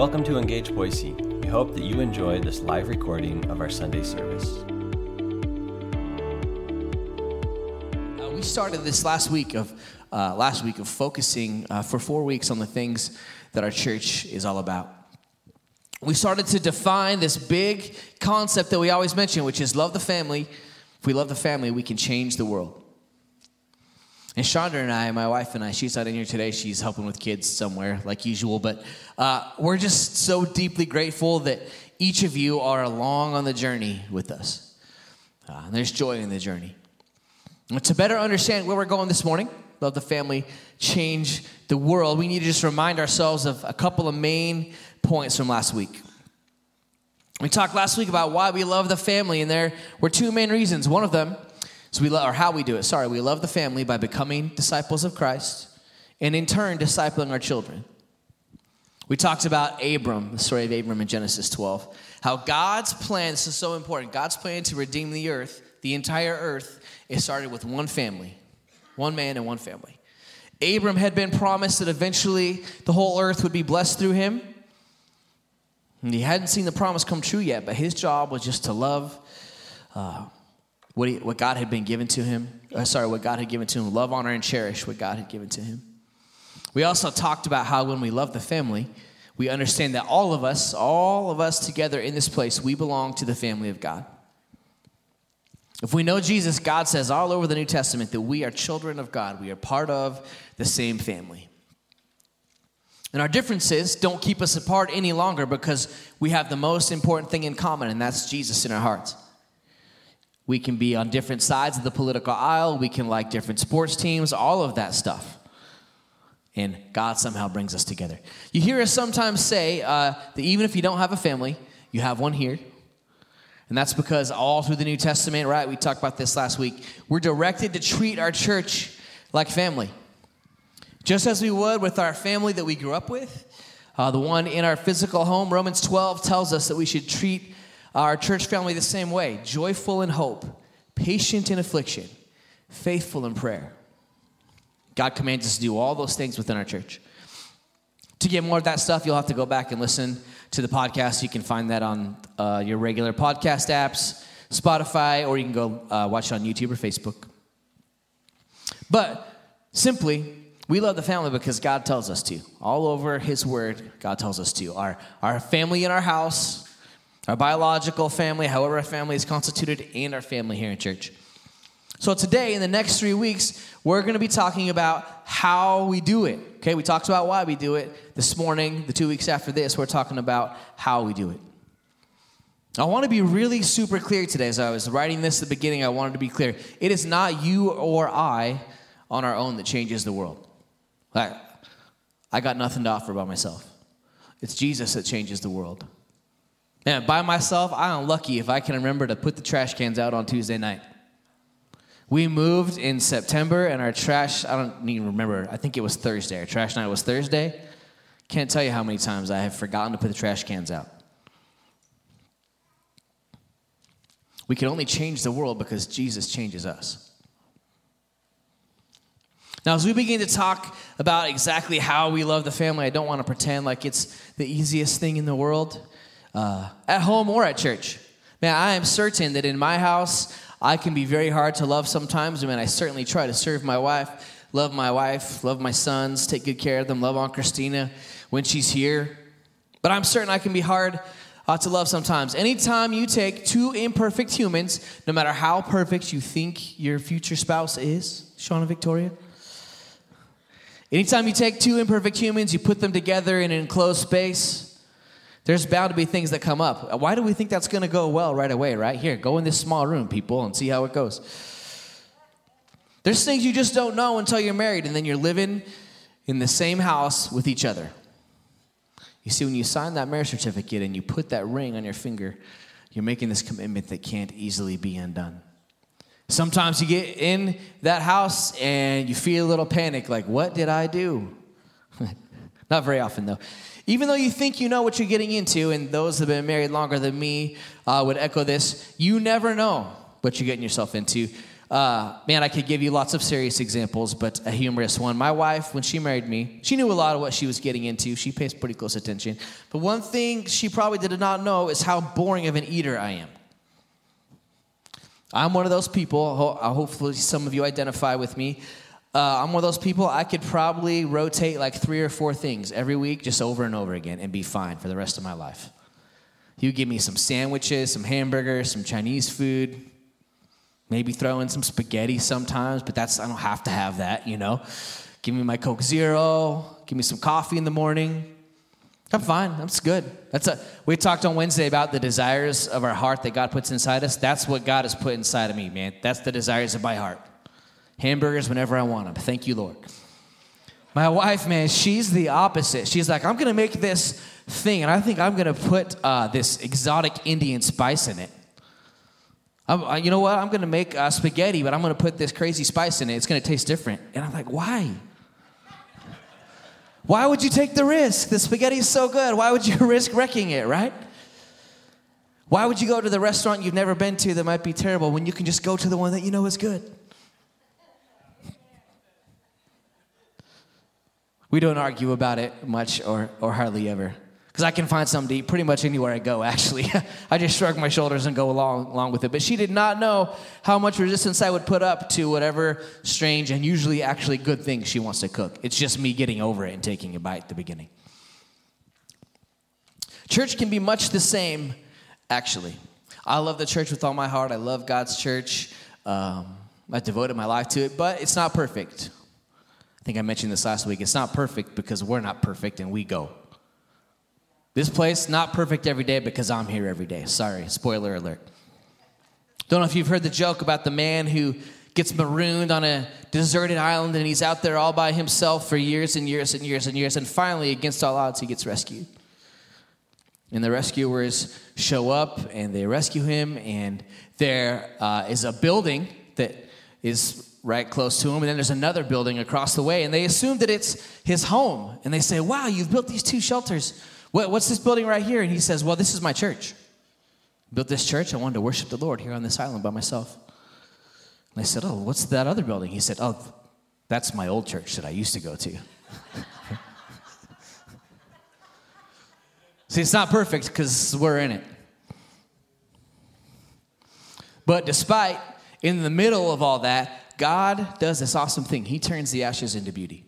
Welcome to Engage Boise. We hope that you enjoy this live recording of our Sunday service. Uh, we started this last week of uh, last week of focusing uh, for four weeks on the things that our church is all about. We started to define this big concept that we always mention, which is love the family. If we love the family, we can change the world. And Chandra and I, my wife and I, she's not in here today. She's helping with kids somewhere, like usual. But uh, we're just so deeply grateful that each of you are along on the journey with us. Uh, there's joy in the journey. And to better understand where we're going this morning, love the family, change the world, we need to just remind ourselves of a couple of main points from last week. We talked last week about why we love the family, and there were two main reasons. One of them so we love, or how we do it. Sorry, we love the family by becoming disciples of Christ, and in turn, discipling our children. We talked about Abram, the story of Abram in Genesis 12, how God's plan, this is so important, God's plan to redeem the earth, the entire earth, it started with one family, one man and one family. Abram had been promised that eventually the whole earth would be blessed through him. And he hadn't seen the promise come true yet, but his job was just to love uh, what, he, what God had been given to him. Uh, sorry, what God had given to him. Love, honor, and cherish what God had given to him. We also talked about how when we love the family, we understand that all of us, all of us together in this place, we belong to the family of God. If we know Jesus, God says all over the New Testament that we are children of God. We are part of the same family. And our differences don't keep us apart any longer because we have the most important thing in common, and that's Jesus in our hearts. We can be on different sides of the political aisle. We can like different sports teams, all of that stuff. And God somehow brings us together. You hear us sometimes say uh, that even if you don't have a family, you have one here. And that's because all through the New Testament, right? We talked about this last week. We're directed to treat our church like family. Just as we would with our family that we grew up with, uh, the one in our physical home, Romans 12 tells us that we should treat our church family the same way joyful in hope, patient in affliction, faithful in prayer. God commands us to do all those things within our church. To get more of that stuff, you'll have to go back and listen to the podcast. You can find that on uh, your regular podcast apps, Spotify, or you can go uh, watch it on YouTube or Facebook. But simply, we love the family because God tells us to. All over His Word, God tells us to. Our, our family in our house, our biological family, however our family is constituted, and our family here in church. So today, in the next three weeks, we're going to be talking about how we do it. Okay, we talked about why we do it this morning. The two weeks after this, we're talking about how we do it. I want to be really super clear today. As I was writing this at the beginning, I wanted to be clear. It is not you or I on our own that changes the world. I, I got nothing to offer by myself. It's Jesus that changes the world. And by myself, I'm lucky if I can remember to put the trash cans out on Tuesday night. We moved in September, and our trash, I don't even remember, I think it was Thursday. Our trash night was Thursday. Can't tell you how many times I have forgotten to put the trash cans out. We can only change the world because Jesus changes us. Now, as we begin to talk about exactly how we love the family, I don't want to pretend like it's the easiest thing in the world uh, at home or at church. Man, I am certain that in my house, I can be very hard to love sometimes. I mean, I certainly try to serve my wife, love my wife, love my sons, take good care of them, love Aunt Christina when she's here. But I'm certain I can be hard uh, to love sometimes. Anytime you take two imperfect humans, no matter how perfect you think your future spouse is, Sean and Victoria, anytime you take two imperfect humans, you put them together in an enclosed space, there's bound to be things that come up. Why do we think that's going to go well right away, right? Here, go in this small room, people, and see how it goes. There's things you just don't know until you're married and then you're living in the same house with each other. You see, when you sign that marriage certificate and you put that ring on your finger, you're making this commitment that can't easily be undone. Sometimes you get in that house and you feel a little panic like, what did I do? Not very often, though. Even though you think you know what you're getting into, and those that have been married longer than me uh, would echo this, you never know what you're getting yourself into. Uh, man, I could give you lots of serious examples, but a humorous one. My wife, when she married me, she knew a lot of what she was getting into. She pays pretty close attention. But one thing she probably did not know is how boring of an eater I am. I'm one of those people, uh, hopefully, some of you identify with me. Uh, I'm one of those people, I could probably rotate like three or four things every week, just over and over again, and be fine for the rest of my life. You give me some sandwiches, some hamburgers, some Chinese food, Maybe throw in some spaghetti sometimes, but that's I don't have to have that, you know. Give me my Coke Zero, give me some coffee in the morning. I'm fine. That's good. That's a we talked on Wednesday about the desires of our heart that God puts inside us. That's what God has put inside of me, man. That's the desires of my heart. Hamburgers whenever I want them. Thank you, Lord. My wife, man, she's the opposite. She's like, I'm gonna make this thing, and I think I'm gonna put uh, this exotic Indian spice in it. I, you know what? I'm to make uh, spaghetti, but I'm to put this crazy spice in it. It's to taste different. And I'm like, why? Why would you take the risk? The spaghetti is so good. Why would you risk wrecking it, right? Why would you go to the restaurant you've never been to that might be terrible when you can just go to the one that you know is good? We don't argue about it much or, or hardly ever because I can find eat pretty much anywhere I go, actually. I just shrug my shoulders and go along, along with it. But she did not know how much resistance I would put up to whatever strange and usually actually good thing she wants to cook. It's just me getting over it and taking a bite at the beginning. Church can be much the same, actually. I love the church with all my heart. I love God's church. Um, I've devoted my life to it, but it's not perfect. I think I mentioned this last week. It's not perfect because we're not perfect and we go. This place, not perfect every day because I'm here every day. Sorry, spoiler alert. Don't know if you've heard the joke about the man who gets marooned on a deserted island and he's out there all by himself for years and years and years and years. And finally, against all odds, he gets rescued. And the rescuers show up and they rescue him. And there uh, is a building that is right close to him. And then there's another building across the way. And they assume that it's his home. And they say, Wow, you've built these two shelters. What's this building right here? And he says, Well, this is my church. built this church. I wanted to worship the Lord here on this island by myself. And I said, Oh, what's that other building? He said, Oh, that's my old church that I used to go to. See, it's not perfect because we're in it. But despite in the middle of all that, God does this awesome thing. He turns the ashes into beauty.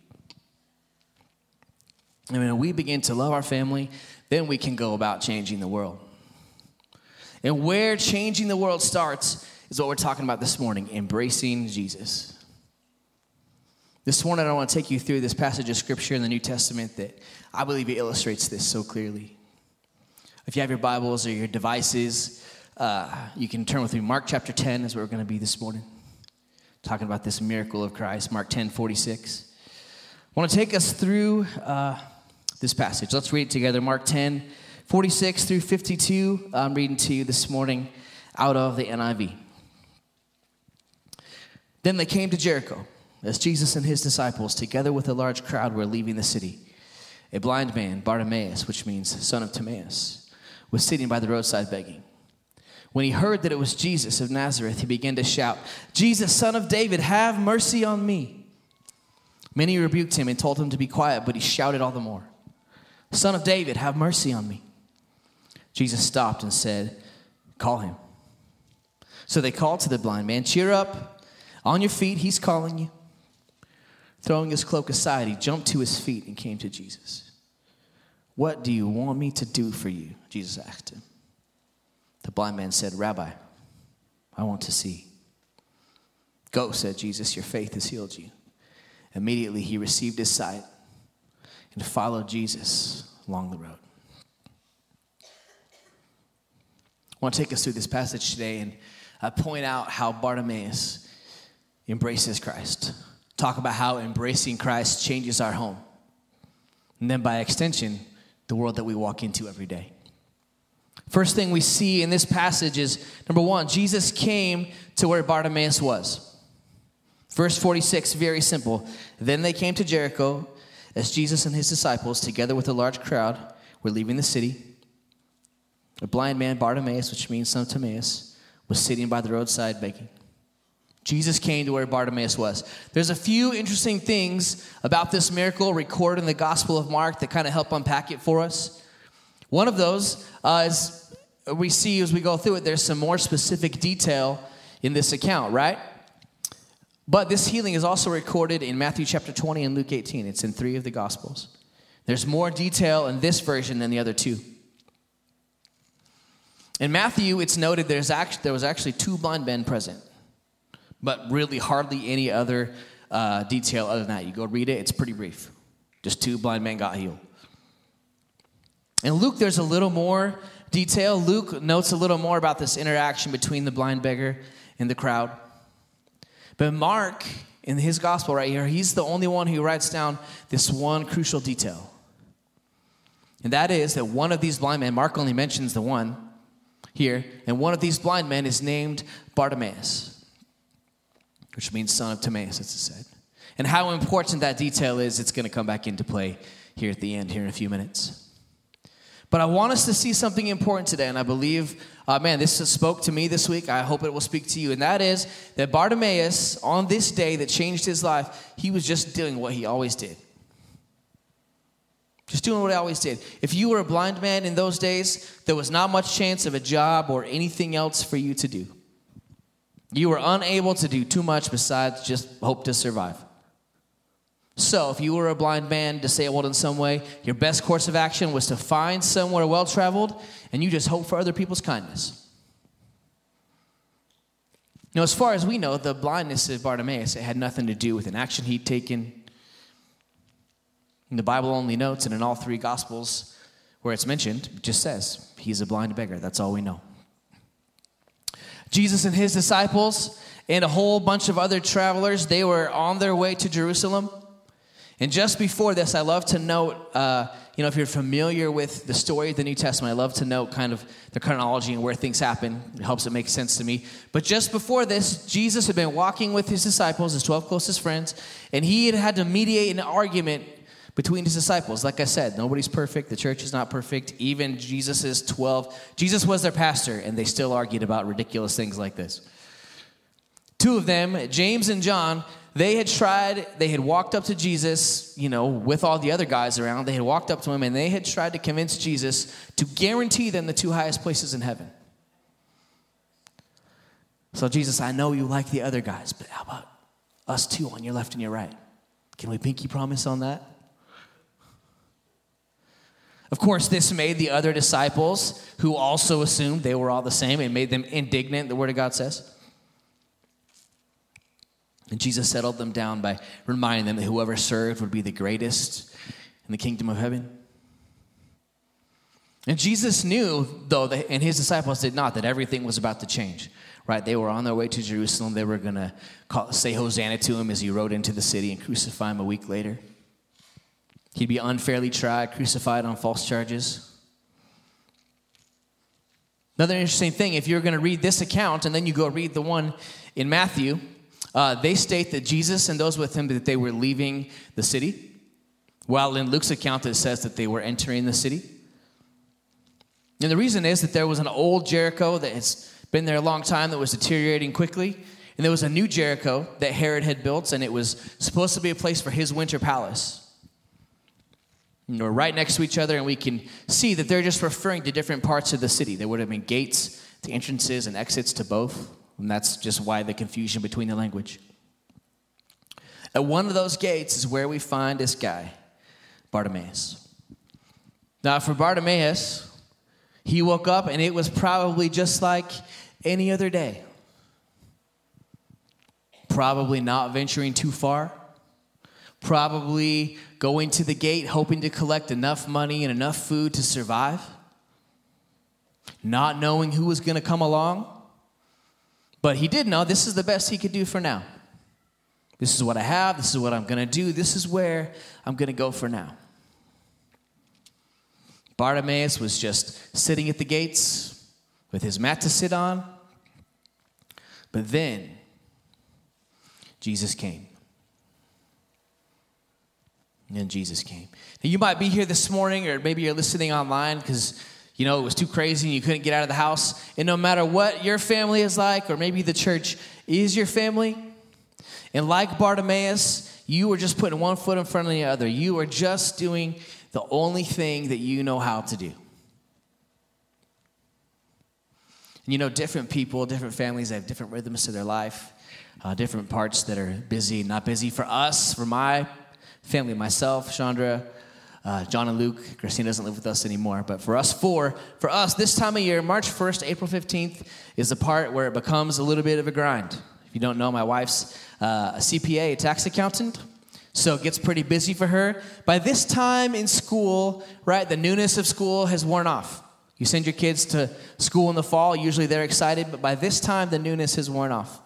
And when we begin to love our family, then we can go about changing the world. And where changing the world starts is what we're talking about this morning embracing Jesus. This morning, I want to take you through this passage of scripture in the New Testament that I believe it illustrates this so clearly. If you have your Bibles or your devices, uh, you can turn with me. Mark chapter 10 is where we're going to be this morning, talking about this miracle of Christ. Mark 10 46. I want to take us through uh, this passage. Let's read it together. Mark 10, 46 through 52. I'm reading to you this morning out of the NIV. Then they came to Jericho as Jesus and his disciples, together with a large crowd, were leaving the city. A blind man, Bartimaeus, which means son of Timaeus, was sitting by the roadside begging. When he heard that it was Jesus of Nazareth, he began to shout, Jesus, son of David, have mercy on me. Many rebuked him and told him to be quiet, but he shouted all the more. Son of David, have mercy on me. Jesus stopped and said, Call him. So they called to the blind man, Cheer up, on your feet, he's calling you. Throwing his cloak aside, he jumped to his feet and came to Jesus. What do you want me to do for you? Jesus asked him. The blind man said, Rabbi, I want to see. Go, said Jesus, your faith has healed you. Immediately he received his sight and followed Jesus along the road. I want to take us through this passage today and uh, point out how Bartimaeus embraces Christ. Talk about how embracing Christ changes our home. And then by extension, the world that we walk into every day. First thing we see in this passage is number one, Jesus came to where Bartimaeus was. Verse 46, very simple. Then they came to Jericho. As Jesus and his disciples, together with a large crowd, were leaving the city, a blind man, Bartimaeus, which means son of Timaeus, was sitting by the roadside begging. Jesus came to where Bartimaeus was. There's a few interesting things about this miracle recorded in the Gospel of Mark that kind of help unpack it for us. One of those uh, is we see as we go through it, there's some more specific detail in this account, right? But this healing is also recorded in Matthew chapter 20 and Luke 18. It's in three of the Gospels. There's more detail in this version than the other two. In Matthew, it's noted there's there was actually two blind men present but really hardly any other uh, detail other than that. You go read it, it's pretty brief. Just two blind men got healed. In Luke, there's a little more detail. Luke notes a little more about this interaction between the blind beggar and the crowd. But Mark, in his gospel right here, he's the only one who writes down this one crucial detail. And that is that one of these blind men, Mark only mentions the one here, and one of these blind men is named Bartimaeus which means son of Timaeus, as it said. And how important that detail is, it's going to come back into play here at the end, here in a few minutes. But I want us to see something important today, and I believe, uh, man, this spoke to me this week. I hope it will speak to you. And that is that Bartimaeus, on this day that changed his life, he was just doing what he always did. Just doing what he always did. If you were a blind man in those days, there was not much chance of a job or anything else for you to do. You were unable to do too much besides just hope to survive. So, if you were a blind man, disabled in some way, your best course of action was to find somewhere well traveled and you just hope for other people's kindness. Now, as far as we know, the blindness of Bartimaeus it had nothing to do with an action he'd taken. The Bible only notes, and in all three Gospels where it's mentioned, it just says he's a blind beggar. That's all we know. Jesus and his disciples and a whole bunch of other travelers, they were on their way to Jerusalem. And just before this, I love to note, uh, you know, if you're familiar with the story of the New Testament, I love to note kind of the chronology and where things happen. It helps it make sense to me. But just before this, Jesus had been walking with his disciples, his 12 closest friends, and he had had to mediate an argument between his disciples. Like I said, nobody's perfect. The church is not perfect. Even Jesus' 12, Jesus was their pastor, and they still argued about ridiculous things like this. Two of them, James and John, they had tried, they had walked up to Jesus, you know, with all the other guys around. They had walked up to him and they had tried to convince Jesus to guarantee them the two highest places in heaven. So, Jesus, I know you like the other guys, but how about us two on your left and your right? Can we pinky promise on that? Of course, this made the other disciples, who also assumed they were all the same, it made them indignant, the Word of God says. And Jesus settled them down by reminding them that whoever served would be the greatest in the kingdom of heaven. And Jesus knew, though, that, and his disciples did not, that everything was about to change. Right? They were on their way to Jerusalem. They were going to say Hosanna to him as he rode into the city and crucify him a week later. He'd be unfairly tried, crucified on false charges. Another interesting thing, if you're going to read this account and then you go read the one in Matthew, uh, they state that Jesus and those with him that they were leaving the city, while in Luke's account it says that they were entering the city. And the reason is that there was an old Jericho that has been there a long time that was deteriorating quickly, and there was a new Jericho that Herod had built, and it was supposed to be a place for his winter palace you know, right next to each other, and we can see that they're just referring to different parts of the city. There would have been gates to entrances and exits to both, and that's just why the confusion between the language. At one of those gates is where we find this guy, Bartimaeus. Now, for Bartimaeus, he woke up and it was probably just like any other day. Probably not venturing too far probably going to the gate hoping to collect enough money and enough food to survive, not knowing who was going to come along. But he did know this is the best he could do for now. This is what I have, this is what I'm going to do, this is where I'm going to go for now. Bartimaeus was just sitting at the gates with his mat to sit on. But then Jesus came. And Jesus came. Now, you might be here this morning, or maybe you're listening online because you know, it was too crazy and you couldn't get out of the house. And no matter what your family is like, or maybe the church is your family, and like Bartimaeus, you were just putting one foot in front of the other. You are just doing the only thing that you know how to do. And you know, different people, different families have different rhythms to their life, uh, different parts that are busy, not busy. For us, for my family, myself, Chandra, uh, John and Luke, Christine doesn't live with us anymore, but for us four, for us, this time of year, March 1st, April 15th, is the part where it becomes a little bit of a grind. If you don't know, my wife's uh, a CPA, a tax accountant, so it gets pretty busy for her. By this time in school, right, the newness of school has worn off. You send your kids to school in the fall, usually they're excited, but by this time, the newness has worn off.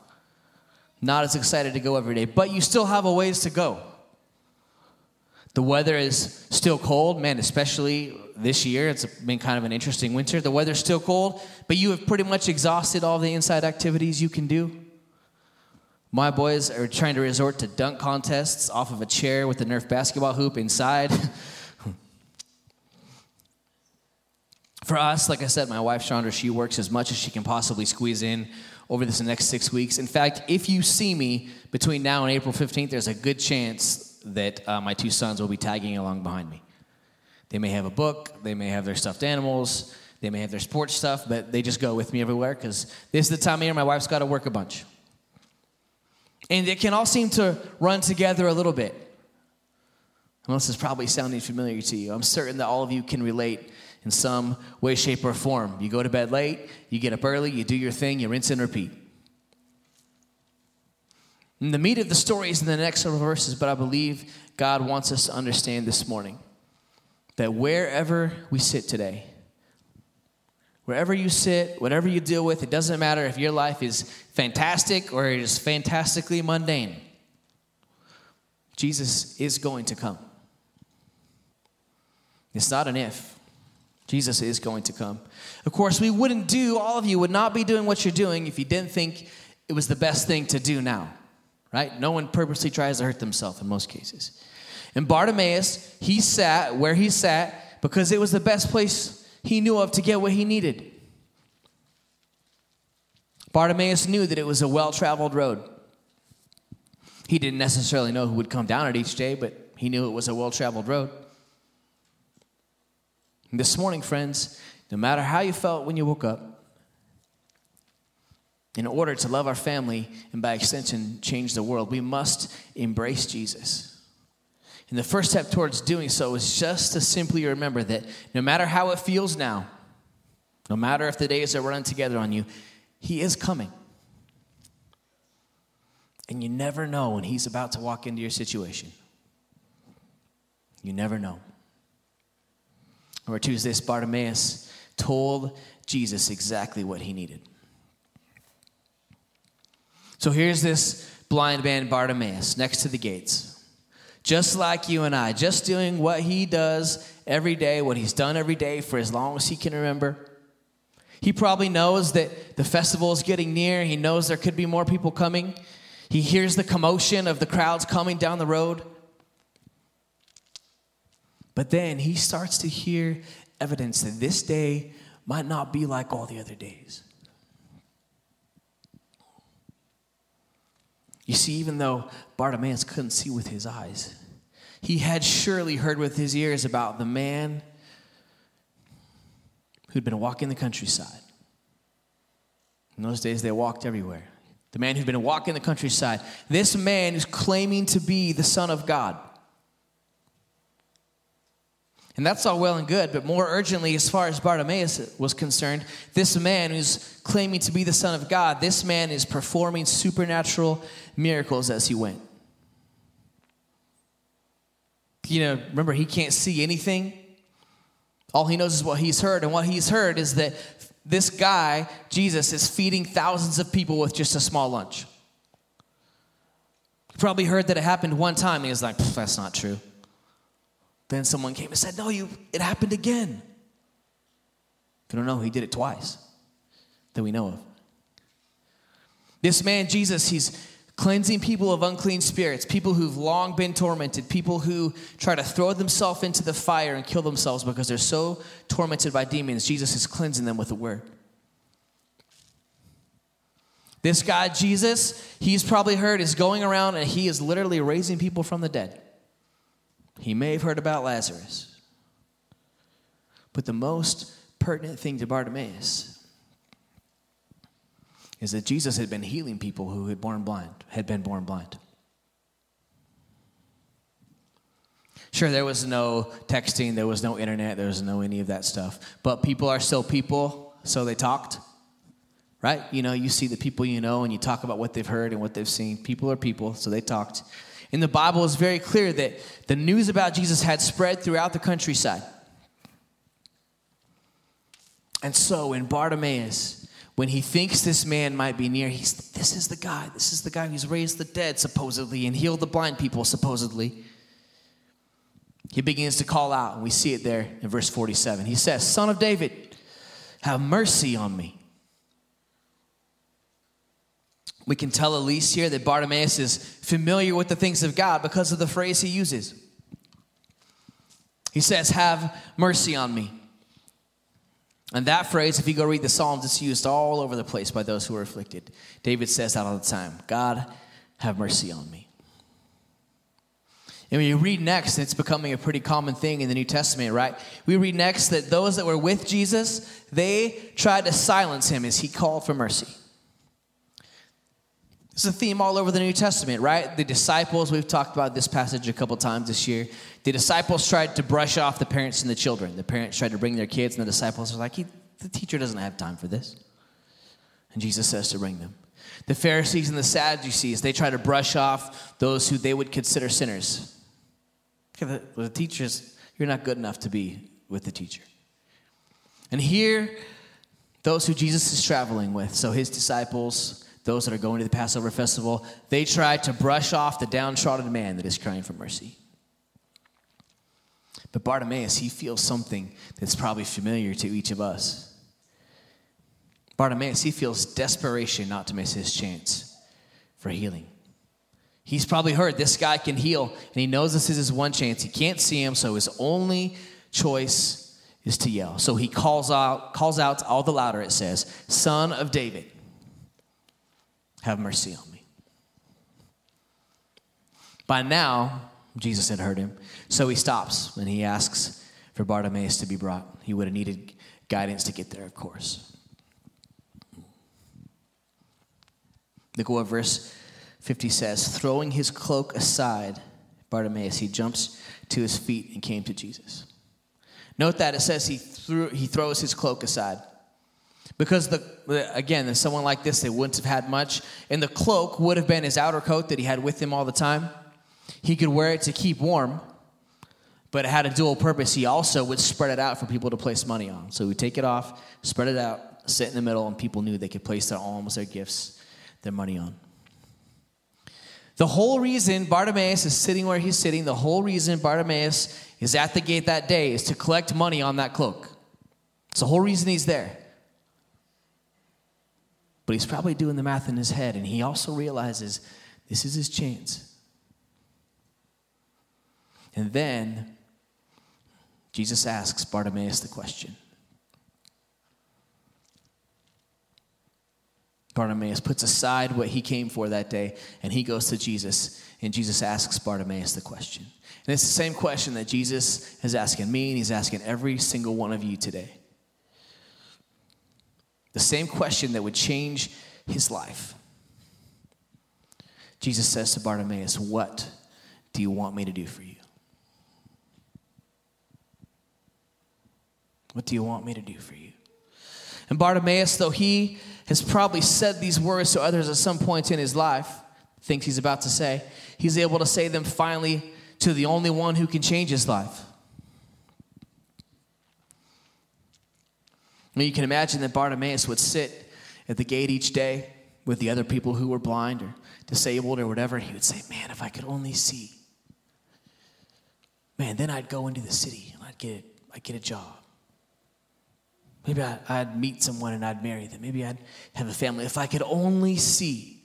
Not as excited to go every day, but you still have a ways to go. The weather is still cold, man, especially this year. It's been kind of an interesting winter. The weather's still cold, but you have pretty much exhausted all the inside activities you can do. My boys are trying to resort to dunk contests off of a chair with a Nerf basketball hoop inside. For us, like I said, my wife Chandra, she works as much as she can possibly squeeze in over this next six weeks. In fact, if you see me between now and April 15th, there's a good chance that uh, my two sons will be tagging along behind me. They may have a book, they may have their stuffed animals, they may have their sports stuff, but they just go with me everywhere because this is the time of year my wife's got to work a bunch. And it can all seem to run together a little bit. And this is probably sounding familiar to you. I'm certain that all of you can relate in some way, shape, or form. You go to bed late, you get up early, you do your thing, you rinse and repeat. And the meat of the story is in the next several verses, but I believe God wants us to understand this morning that wherever we sit today, wherever you sit, whatever you deal with, it doesn't matter if your life is fantastic or it is fantastically mundane. Jesus is going to come. It's not an if. Jesus is going to come. Of course, we wouldn't do, all of you would not be doing what you're doing if you didn't think it was the best thing to do now right? No one purposely tries to hurt themselves in most cases. And Bartimaeus, he sat where he sat because it was the best place he knew of to get what he needed. Bartimaeus knew that it was a well traveled road. He didn't necessarily know who would come down it each day, but he knew it was a well traveled road. And this morning, friends, no matter how you felt when you woke up, in order to love our family and by extension change the world, we must embrace Jesus. And the first step towards doing so is just to simply remember that no matter how it feels now, no matter if the days are running together on you, He is coming. And you never know when He's about to walk into your situation. You never know. Number two is this Bartimaeus told Jesus exactly what he needed. So here's this blind man Bartimaeus next to the gates. Just like you and I, just doing what he does every day, what he's done every day for as long as he can remember. He probably knows that the festival is getting near. He knows there could be more people coming. He hears the commotion of the crowds coming down the road. But then he starts to hear evidence that this day might not be like all the other days. You see, even though Bartimaeus couldn't see with his eyes, he had surely heard with his ears about the man who'd been walking the countryside. In those days, they walked everywhere. The man who'd been walking the countryside. This man is claiming to be the Son of God. And that's all well and good, but more urgently, as far as Bartimaeus was concerned, this man who's claiming to be the Son of God, this man is performing supernatural miracles as he went. You know, remember, he can't see anything. All he knows is what he's heard, and what he's heard is that this guy, Jesus, is feeding thousands of people with just a small lunch. He probably heard that it happened one time, and he was like, that's not true. Then someone came and said, No, you, it happened again. I don't know, he did it twice that we know of. This man, Jesus, he's cleansing people of unclean spirits, people who've long been tormented, people who try to throw themselves into the fire and kill themselves because they're so tormented by demons. Jesus is cleansing them with the word. This guy, Jesus, he's probably heard is going around and he is literally raising people from the dead. He may have heard about Lazarus. But the most pertinent thing to Bartimaeus is that Jesus had been healing people who had born blind, had been born blind. Sure, there was no texting, there was no internet, there was no any of that stuff. But people are still people, so they talked. Right? You know, you see the people you know and you talk about what they've heard and what they've seen. People are people, so they talked. In the Bible, it's very clear that the news about Jesus had spread throughout the countryside. And so, in Bartimaeus, when he thinks this man might be near, he's this is the guy. This is the guy who's raised the dead, supposedly, and healed the blind people, supposedly. He begins to call out, and we see it there in verse 47. He says, Son of David, have mercy on me. We can tell least here that Bartimaeus is familiar with the things of God because of the phrase he uses. He says, Have mercy on me. And that phrase, if you go read the Psalms, it's used all over the place by those who are afflicted. David says that all the time God, have mercy on me. And when you read next, it's becoming a pretty common thing in the New Testament, right? We read next that those that were with Jesus, they tried to silence him as he called for mercy. It's a theme all over the New Testament, right? The disciples, we've talked about this passage a couple times this year. The disciples tried to brush off the parents and the children. The parents tried to bring their kids, and the disciples are like, the teacher doesn't have time for this. And Jesus says to bring them. The Pharisees and the Sadducees, they try to brush off those who they would consider sinners. The, the teachers, you're not good enough to be with the teacher. And here, those who Jesus is traveling with, so his disciples, those that are going to the Passover festival, they try to brush off the downtrodden man that is crying for mercy. But Bartimaeus, he feels something that's probably familiar to each of us. Bartimaeus, he feels desperation not to miss his chance for healing. He's probably heard this guy can heal, and he knows this is his one chance. He can't see him, so his only choice is to yell. So he calls out, calls out all the louder, it says, Son of David, have mercy on me. By now, Jesus had heard him. So he stops and he asks for Bartimaeus to be brought. He would have needed guidance to get there, of course. Look what verse 50 says. Throwing his cloak aside, Bartimaeus, he jumps to his feet and came to Jesus. Note that it says he, threw, he throws his cloak aside. Because the again, someone like this, they wouldn't have had much. And the cloak would have been his outer coat that he had with him all the time. He could wear it to keep warm, but it had a dual purpose. He also would spread it out for people to place money on. So he would take it off, spread it out, sit in the middle, and people knew they could place their alms, their gifts, their money on. The whole reason Bartimaeus is sitting where he's sitting, the whole reason Bartimaeus is at the gate that day is to collect money on that cloak. It's the whole reason he's there. But he's probably doing the math in his head, and he also realizes this is his chance. And then Jesus asks Bartimaeus the question. Bartimaeus puts aside what he came for that day and he goes to Jesus and Jesus asks Bartimaeus the question. And it's the same question that Jesus is asking me and he's asking every single one of you today. The same question that would change his life. Jesus says to Bartimaeus, What do you want me to do for you? What do you want me to do for you? And Bartimaeus, though he has probably said these words to others at some point in his life, thinks he's about to say, he's able to say them finally to the only one who can change his life. I you can imagine that Bartimaeus would sit at the gate each day with the other people who were blind or disabled or whatever, he would say, Man, if I could only see. Man, then I'd go into the city and I'd get, I'd get a job. Maybe I'd, I'd meet someone and I'd marry them. Maybe I'd have a family. If I could only see.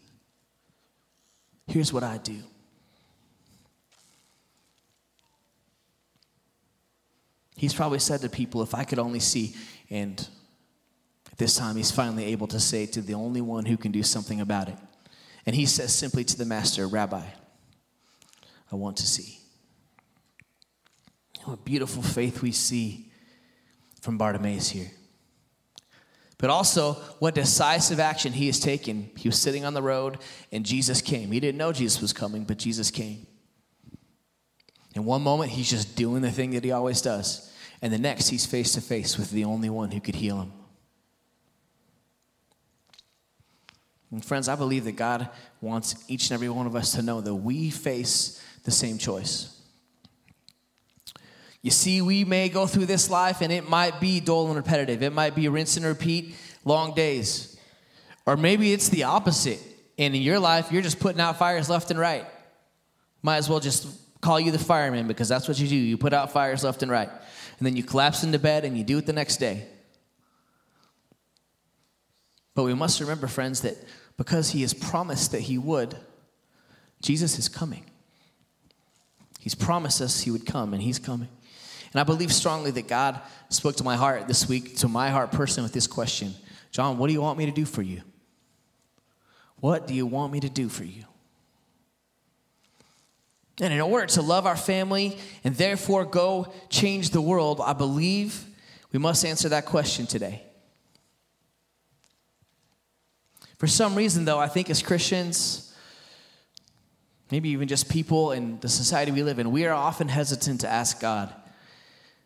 Here's what I'd do. He's probably said to people, if I could only see, and this time he's finally able to say to the only one who can do something about it. And he says simply to the master, Rabbi, I want to see. What beautiful faith we see from Bartimaeus here. But also, what decisive action he has taken. He was sitting on the road and Jesus came. He didn't know Jesus was coming, but Jesus came. In one moment, he's just doing the thing that he always does. And the next, he's face to face with the only one who could heal him. And friends, I believe that God wants each and every one of us to know that we face the same choice. You see, we may go through this life and it might be dull and repetitive. It might be rinse and repeat, long days. Or maybe it's the opposite. And in your life, you're just putting out fires left and right. Might as well just call you the fireman because that's what you do. You put out fires left and right and then you collapse into bed and you do it the next day. But we must remember, friends, that because He has promised that He would, Jesus is coming. He's promised us He would come, and He's coming. And I believe strongly that God spoke to my heart this week, to my heart personally, with this question John, what do you want me to do for you? What do you want me to do for you? And in order to love our family and therefore go change the world, I believe we must answer that question today. For some reason, though, I think as Christians, maybe even just people in the society we live in, we are often hesitant to ask God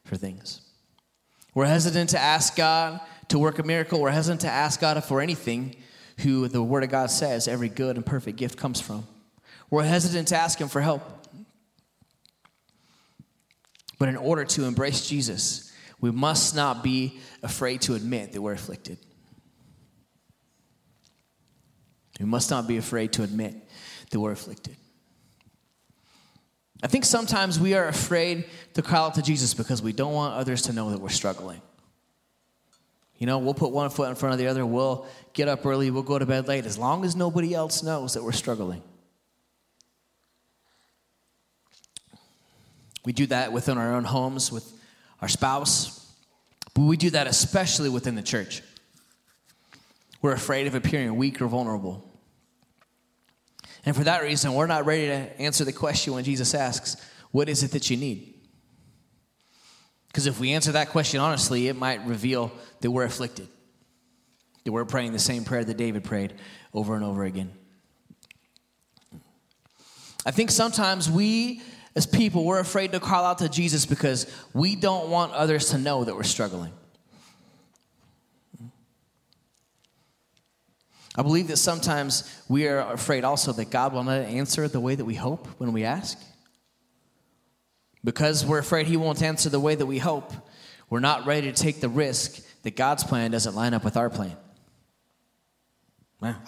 for things. We're hesitant to ask God to work a miracle. We're hesitant to ask God for anything who the Word of God says every good and perfect gift comes from. We're hesitant to ask Him for help. But in order to embrace Jesus, we must not be afraid to admit that we're afflicted. We must not be afraid to admit that we're afflicted. I think sometimes we are afraid to cry out to Jesus because we don't want others to know that we're struggling. You know, we'll put one foot in front of the other, we'll get up early, we'll go to bed late, as long as nobody else knows that we're struggling. We do that within our own homes with our spouse, but we do that especially within the church. We're afraid of appearing weak or vulnerable. And for that reason, we're not ready to answer the question when Jesus asks, What is it that you need? Because if we answer that question honestly, it might reveal that we're afflicted, that we're praying the same prayer that David prayed over and over again. I think sometimes we as people, we're afraid to call out to Jesus because we don't want others to know that we're struggling. I believe that sometimes we are afraid also that God will not answer the way that we hope when we ask. Because we're afraid He won't answer the way that we hope, we're not ready to take the risk that God's plan doesn't line up with our plan.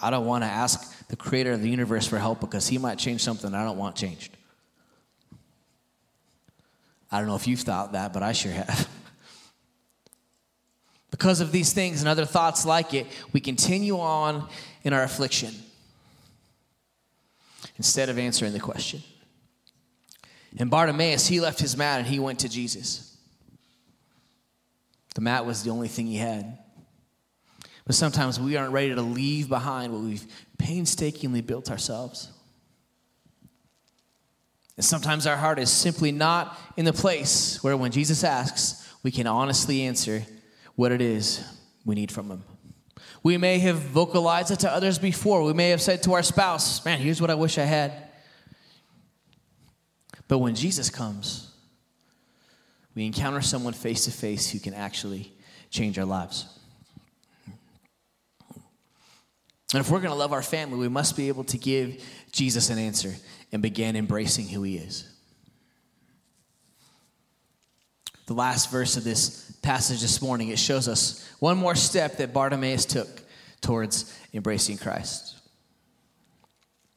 I don't want to ask the creator of the universe for help because He might change something I don't want changed. I don't know if you've thought that, but I sure have. because of these things and other thoughts like it, we continue on in our affliction instead of answering the question. And Bartimaeus, he left his mat and he went to Jesus. The mat was the only thing he had. But sometimes we aren't ready to leave behind what we've painstakingly built ourselves. And sometimes our heart is simply not in the place where, when Jesus asks, we can honestly answer what it is we need from Him. We may have vocalized it to others before. We may have said to our spouse, Man, here's what I wish I had. But when Jesus comes, we encounter someone face to face who can actually change our lives. And if we're going to love our family, we must be able to give Jesus an answer and begin embracing who he is. The last verse of this passage this morning, it shows us one more step that Bartimaeus took towards embracing Christ.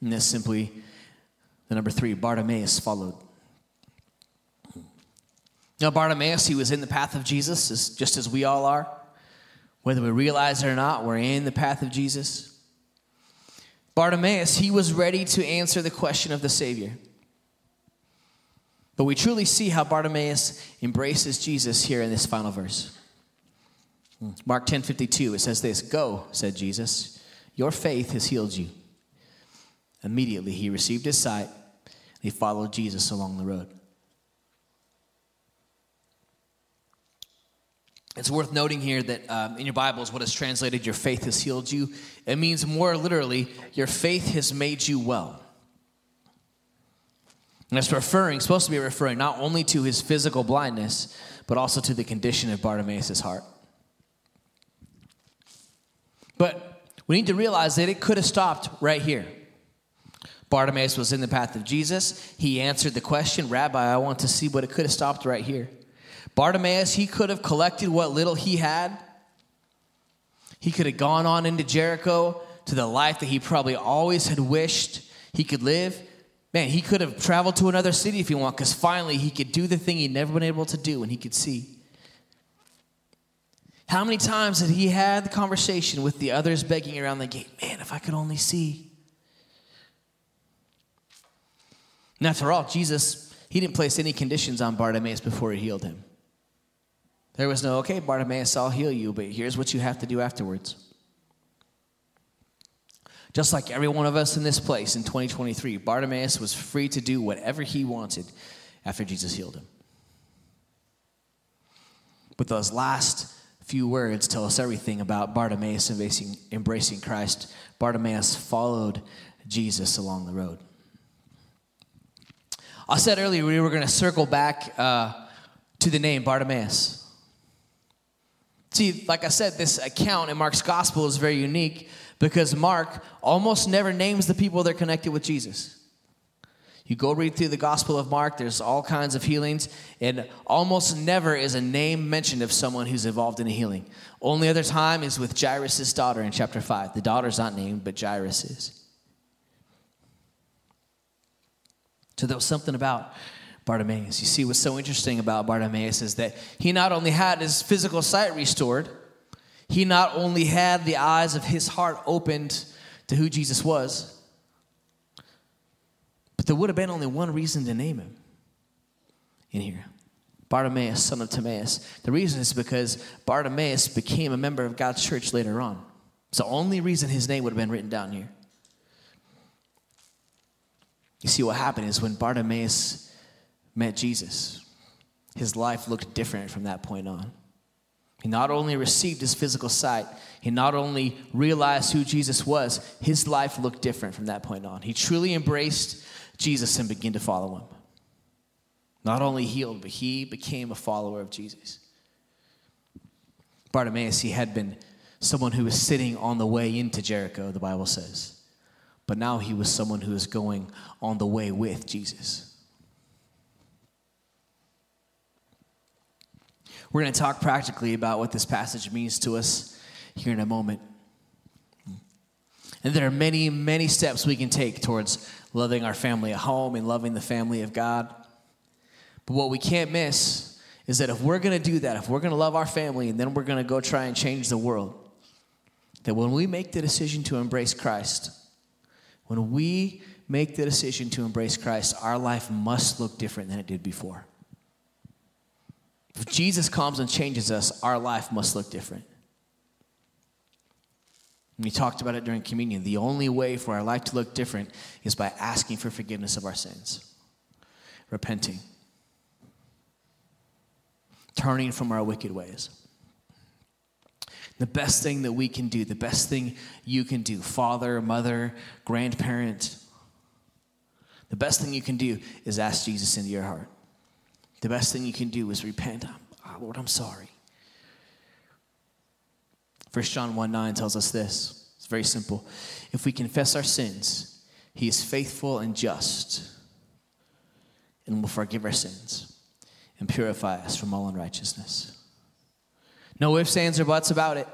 And that's simply the number three Bartimaeus followed. Now, Bartimaeus, he was in the path of Jesus, just as we all are. Whether we realize it or not, we're in the path of Jesus. Bartimaeus, he was ready to answer the question of the Savior. But we truly see how Bartimaeus embraces Jesus here in this final verse. Mark 10 52, it says this Go, said Jesus, your faith has healed you. Immediately he received his sight and he followed Jesus along the road. It's worth noting here that um, in your Bibles, what is translated, your faith has healed you, it means more literally, your faith has made you well. And it's referring, supposed to be referring not only to his physical blindness, but also to the condition of Bartimaeus' heart. But we need to realize that it could have stopped right here. Bartimaeus was in the path of Jesus. He answered the question, Rabbi, I want to see, but it could have stopped right here. Bartimaeus, he could have collected what little he had. He could have gone on into Jericho to the life that he probably always had wished he could live. Man, he could have traveled to another city if he wanted, because finally he could do the thing he'd never been able to do and he could see. How many times had he had the conversation with the others begging around the gate? Man, if I could only see. And after all, Jesus, he didn't place any conditions on Bartimaeus before he healed him. There was no, okay, Bartimaeus, I'll heal you, but here's what you have to do afterwards. Just like every one of us in this place in 2023, Bartimaeus was free to do whatever he wanted after Jesus healed him. But those last few words tell us everything about Bartimaeus embracing, embracing Christ. Bartimaeus followed Jesus along the road. I said earlier we were going to circle back uh, to the name Bartimaeus. See, like I said, this account in Mark's gospel is very unique because Mark almost never names the people that are connected with Jesus. You go read through the Gospel of Mark, there's all kinds of healings, and almost never is a name mentioned of someone who's involved in a healing. Only other time is with Jairus' daughter in chapter 5. The daughter's not named, but Jairus is. So there was something about Bartimaeus. You see, what's so interesting about Bartimaeus is that he not only had his physical sight restored, he not only had the eyes of his heart opened to who Jesus was, but there would have been only one reason to name him in here Bartimaeus, son of Timaeus. The reason is because Bartimaeus became a member of God's church later on. It's the only reason his name would have been written down here. You see, what happened is when Bartimaeus met Jesus, his life looked different from that point on. He not only received his physical sight, he not only realized who Jesus was, his life looked different from that point on. He truly embraced Jesus and began to follow him. Not only healed, but he became a follower of Jesus. Bartimaeus, he had been someone who was sitting on the way into Jericho, the Bible says. But now he was someone who was going on the way with Jesus. We're going to talk practically about what this passage means to us here in a moment. And there are many, many steps we can take towards loving our family at home and loving the family of God. But what we can't miss is that if we're going to do that, if we're going to love our family and then we're going to go try and change the world, that when we make the decision to embrace Christ, when we make the decision to embrace Christ, our life must look different than it did before. If Jesus comes and changes us, our life must look different. we talked about it during communion. The only way for our life to look different is by asking for forgiveness of our sins, repenting, turning from our wicked ways. The best thing that we can do, the best thing you can do, father, mother, grandparent, the best thing you can do is ask Jesus into your heart. The best thing you can do is repent. Oh, Lord, I'm sorry. 1 John 1 9 tells us this. It's very simple. If we confess our sins, he is faithful and just and will forgive our sins and purify us from all unrighteousness. No ifs, ands, or buts about it.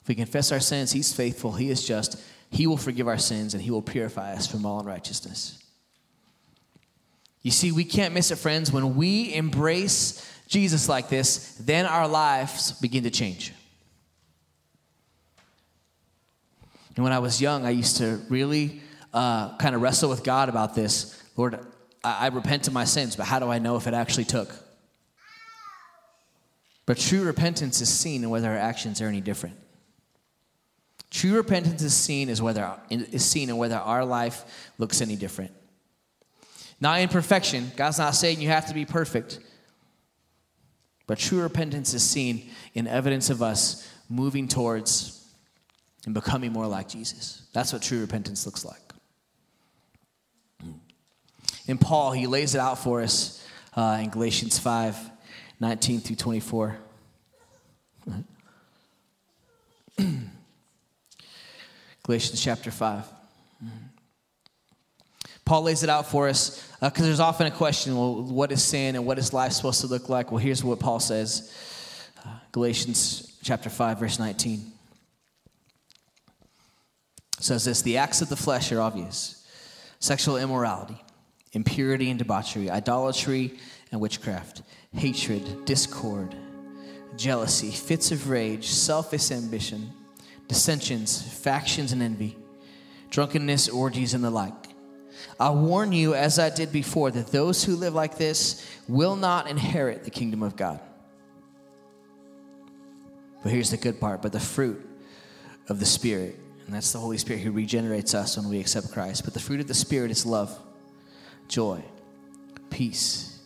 If we confess our sins, he's faithful, he is just, he will forgive our sins, and he will purify us from all unrighteousness. You see, we can't miss it, friends. When we embrace Jesus like this, then our lives begin to change. And when I was young, I used to really uh, kind of wrestle with God about this. Lord, I, I repent of my sins, but how do I know if it actually took? But true repentance is seen in whether our actions are any different. True repentance is seen is whether is seen in whether our life looks any different. Not in perfection. God's not saying you have to be perfect. But true repentance is seen in evidence of us moving towards and becoming more like Jesus. That's what true repentance looks like. In Paul, he lays it out for us uh, in Galatians 5 19 through 24. Galatians chapter 5. Paul lays it out for us because uh, there's often a question well, what is sin and what is life supposed to look like? Well, here's what Paul says uh, Galatians chapter 5, verse 19 says this The acts of the flesh are obvious sexual immorality, impurity and debauchery, idolatry and witchcraft, hatred, discord, jealousy, fits of rage, selfish ambition, dissensions, factions, and envy, drunkenness, orgies, and the like. I warn you, as I did before, that those who live like this will not inherit the kingdom of God. But here's the good part but the fruit of the Spirit, and that's the Holy Spirit who regenerates us when we accept Christ. But the fruit of the Spirit is love, joy, peace,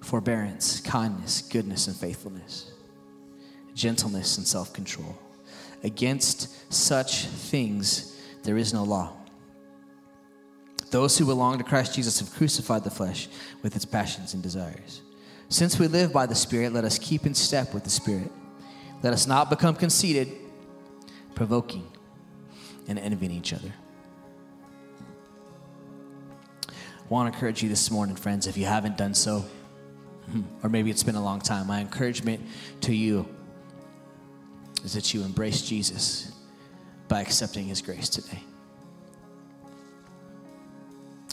forbearance, kindness, goodness, and faithfulness, gentleness, and self control. Against such things there is no law. Those who belong to Christ Jesus have crucified the flesh with its passions and desires. Since we live by the Spirit, let us keep in step with the Spirit. Let us not become conceited, provoking, and envying each other. I want to encourage you this morning, friends, if you haven't done so, hmm, or maybe it's been a long time, my encouragement to you is that you embrace Jesus by accepting his grace today.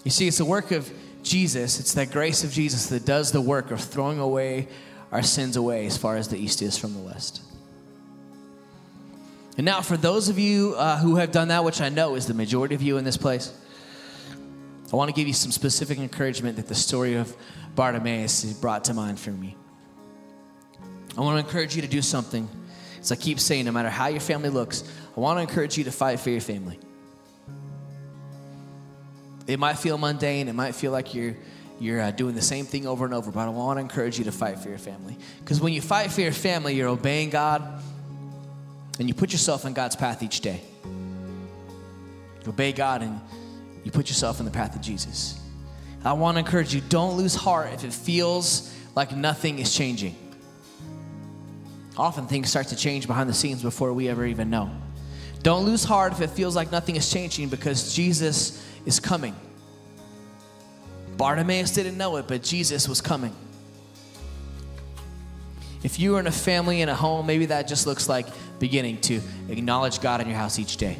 You see, it's the work of Jesus, it's that grace of Jesus that does the work of throwing away our sins away as far as the east is from the west. And now, for those of you uh, who have done that, which I know is the majority of you in this place, I want to give you some specific encouragement that the story of Bartimaeus has brought to mind for me. I want to encourage you to do something. As I keep saying, no matter how your family looks, I want to encourage you to fight for your family. It might feel mundane. It might feel like you're you're uh, doing the same thing over and over. But I want to encourage you to fight for your family because when you fight for your family, you're obeying God, and you put yourself in God's path each day. You obey God and you put yourself in the path of Jesus. I want to encourage you don't lose heart if it feels like nothing is changing. Often things start to change behind the scenes before we ever even know. Don't lose heart if it feels like nothing is changing because Jesus is coming. Bartimaeus didn't know it, but Jesus was coming. If you are in a family and a home, maybe that just looks like beginning to acknowledge God in your house each day.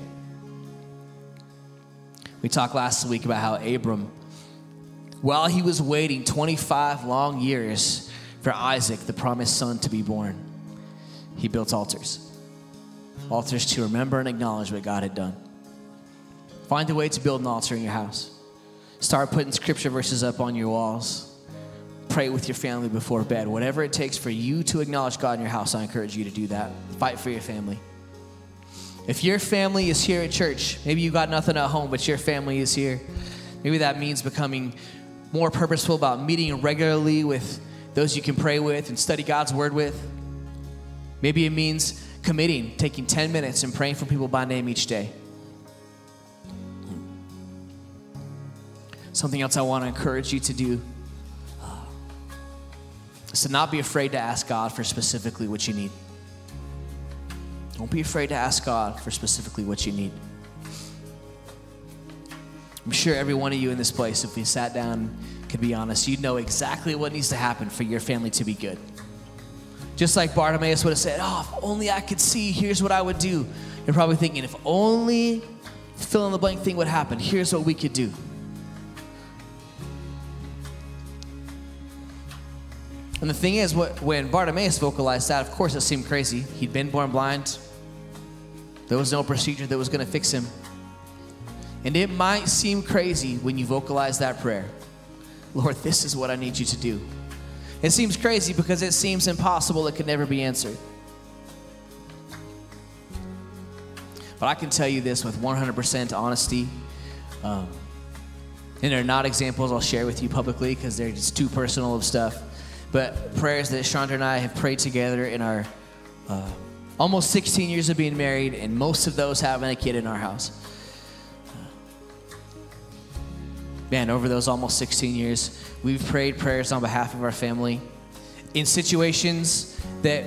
We talked last week about how Abram, while he was waiting 25 long years for Isaac, the promised son, to be born, he built altars. Altars to remember and acknowledge what God had done. Find a way to build an altar in your house. Start putting scripture verses up on your walls. Pray with your family before bed. Whatever it takes for you to acknowledge God in your house, I encourage you to do that. Fight for your family. If your family is here at church, maybe you got nothing at home, but your family is here. Maybe that means becoming more purposeful about meeting regularly with those you can pray with and study God's word with. Maybe it means committing, taking 10 minutes and praying for people by name each day. Something else I want to encourage you to do uh, is to not be afraid to ask God for specifically what you need. Don't be afraid to ask God for specifically what you need. I'm sure every one of you in this place, if we sat down, could be honest, you'd know exactly what needs to happen for your family to be good. Just like Bartimaeus would have said, Oh, if only I could see, here's what I would do. You're probably thinking, if only fill in the blank thing would happen, here's what we could do. And the thing is, when Bartimaeus vocalized that, of course it seemed crazy. He'd been born blind. There was no procedure that was going to fix him. And it might seem crazy when you vocalize that prayer Lord, this is what I need you to do. It seems crazy because it seems impossible, it could never be answered. But I can tell you this with 100% honesty. Um, and they're not examples I'll share with you publicly because they're just too personal of stuff. But prayers that Chandra and I have prayed together in our uh, almost 16 years of being married, and most of those having a kid in our house. Man, over those almost 16 years, we've prayed prayers on behalf of our family in situations that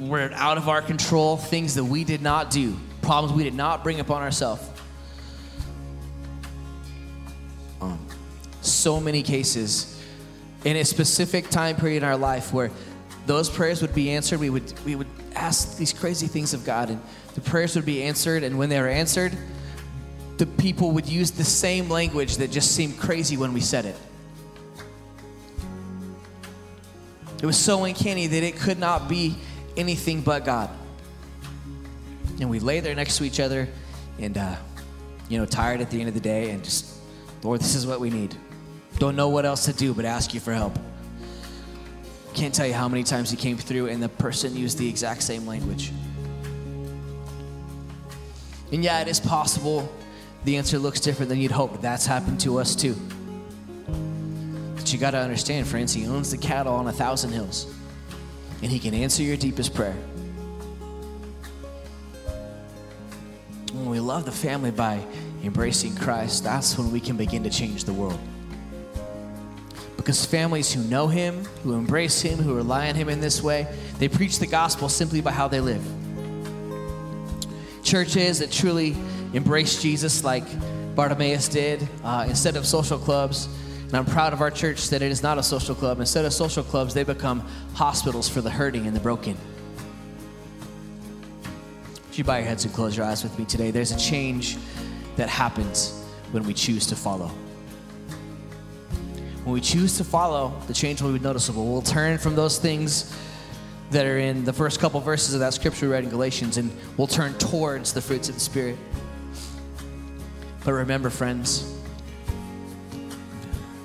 were out of our control, things that we did not do, problems we did not bring upon ourselves. Um, so many cases in a specific time period in our life where those prayers would be answered. We would, we would ask these crazy things of God, and the prayers would be answered. And when they were answered, the people would use the same language that just seemed crazy when we said it. It was so uncanny that it could not be anything but God. And we lay there next to each other and, uh, you know, tired at the end of the day and just, Lord, this is what we need. Don't know what else to do but ask you for help. Can't tell you how many times he came through and the person used the exact same language. And yeah, it is possible the answer looks different than you'd hoped. That's happened to us too. But you got to understand, friends, he owns the cattle on a thousand hills, and he can answer your deepest prayer. When we love the family by embracing Christ, that's when we can begin to change the world. Because families who know Him, who embrace Him, who rely on Him in this way, they preach the gospel simply by how they live. Churches that truly embrace Jesus like Bartimaeus did, uh, instead of social clubs, and I'm proud of our church that it is not a social club. Instead of social clubs, they become hospitals for the hurting and the broken. Would you bow your heads and close your eyes with me today? There's a change that happens when we choose to follow. When we choose to follow, the change will be noticeable. We'll turn from those things that are in the first couple verses of that scripture we read in Galatians, and we'll turn towards the fruits of the Spirit. But remember, friends,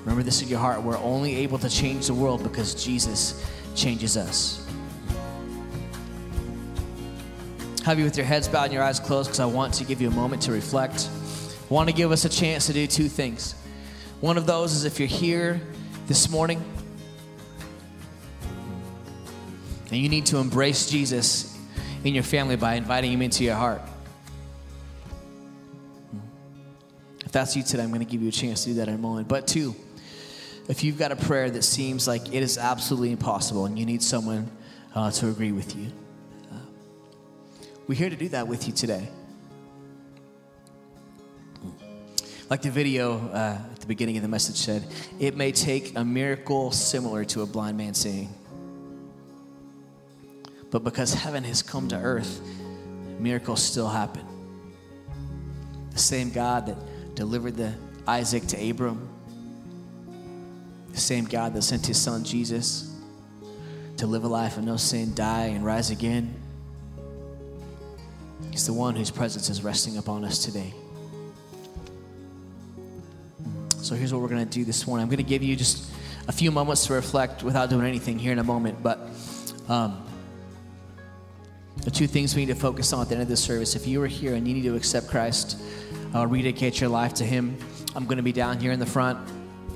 remember this in your heart. We're only able to change the world because Jesus changes us. Have you with your heads bowed and your eyes closed because I want to give you a moment to reflect. I want to give us a chance to do two things. One of those is if you're here this morning and you need to embrace Jesus in your family by inviting him into your heart. If that's you today, I'm going to give you a chance to do that in a moment. But two, if you've got a prayer that seems like it is absolutely impossible and you need someone uh, to agree with you, uh, we're here to do that with you today. Like the video uh, beginning of the message said, it may take a miracle similar to a blind man seeing. But because heaven has come to earth, miracles still happen. The same God that delivered the Isaac to Abram, the same God that sent his son Jesus to live a life of no sin, die, and rise again. He's the one whose presence is resting upon us today. So here's what we're going to do this morning. I'm going to give you just a few moments to reflect without doing anything here in a moment. But um, the two things we need to focus on at the end of this service if you are here and you need to accept Christ, uh, rededicate your life to Him, I'm going to be down here in the front.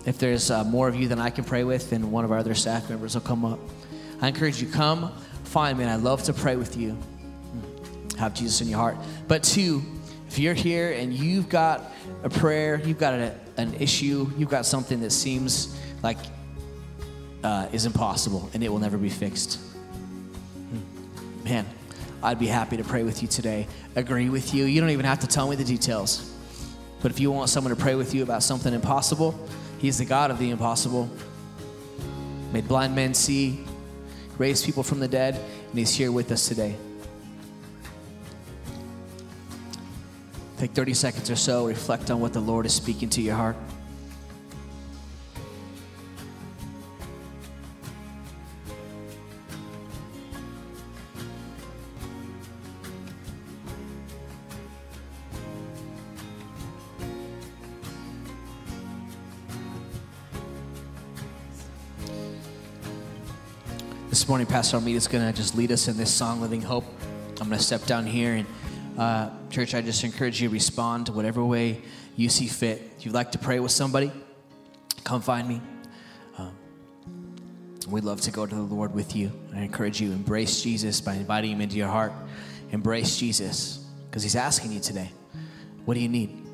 If there's uh, more of you than I can pray with, then one of our other staff members will come up. I encourage you, come find me, and I'd love to pray with you. Have Jesus in your heart. But two, if you're here and you've got a prayer, you've got a, an issue, you've got something that seems like uh, is impossible and it will never be fixed. Man, I'd be happy to pray with you today, agree with you. You don't even have to tell me the details. But if you want someone to pray with you about something impossible, He's the God of the impossible. Made blind men see, raised people from the dead, and He's here with us today. Take 30 seconds or so, reflect on what the Lord is speaking to your heart. This morning, Pastor Almeida is going to just lead us in this song, Living Hope. I'm going to step down here and uh, church, I just encourage you to respond to whatever way you see fit. If you'd like to pray with somebody, come find me. Um, we'd love to go to the Lord with you. I encourage you embrace Jesus by inviting him into your heart. Embrace Jesus because he's asking you today, what do you need?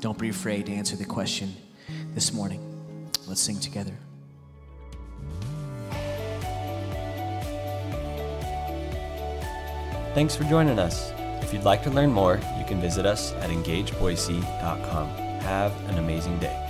Don't be afraid to answer the question this morning. Let's sing together. Thanks for joining us. If you'd like to learn more, you can visit us at engageboise.com. Have an amazing day.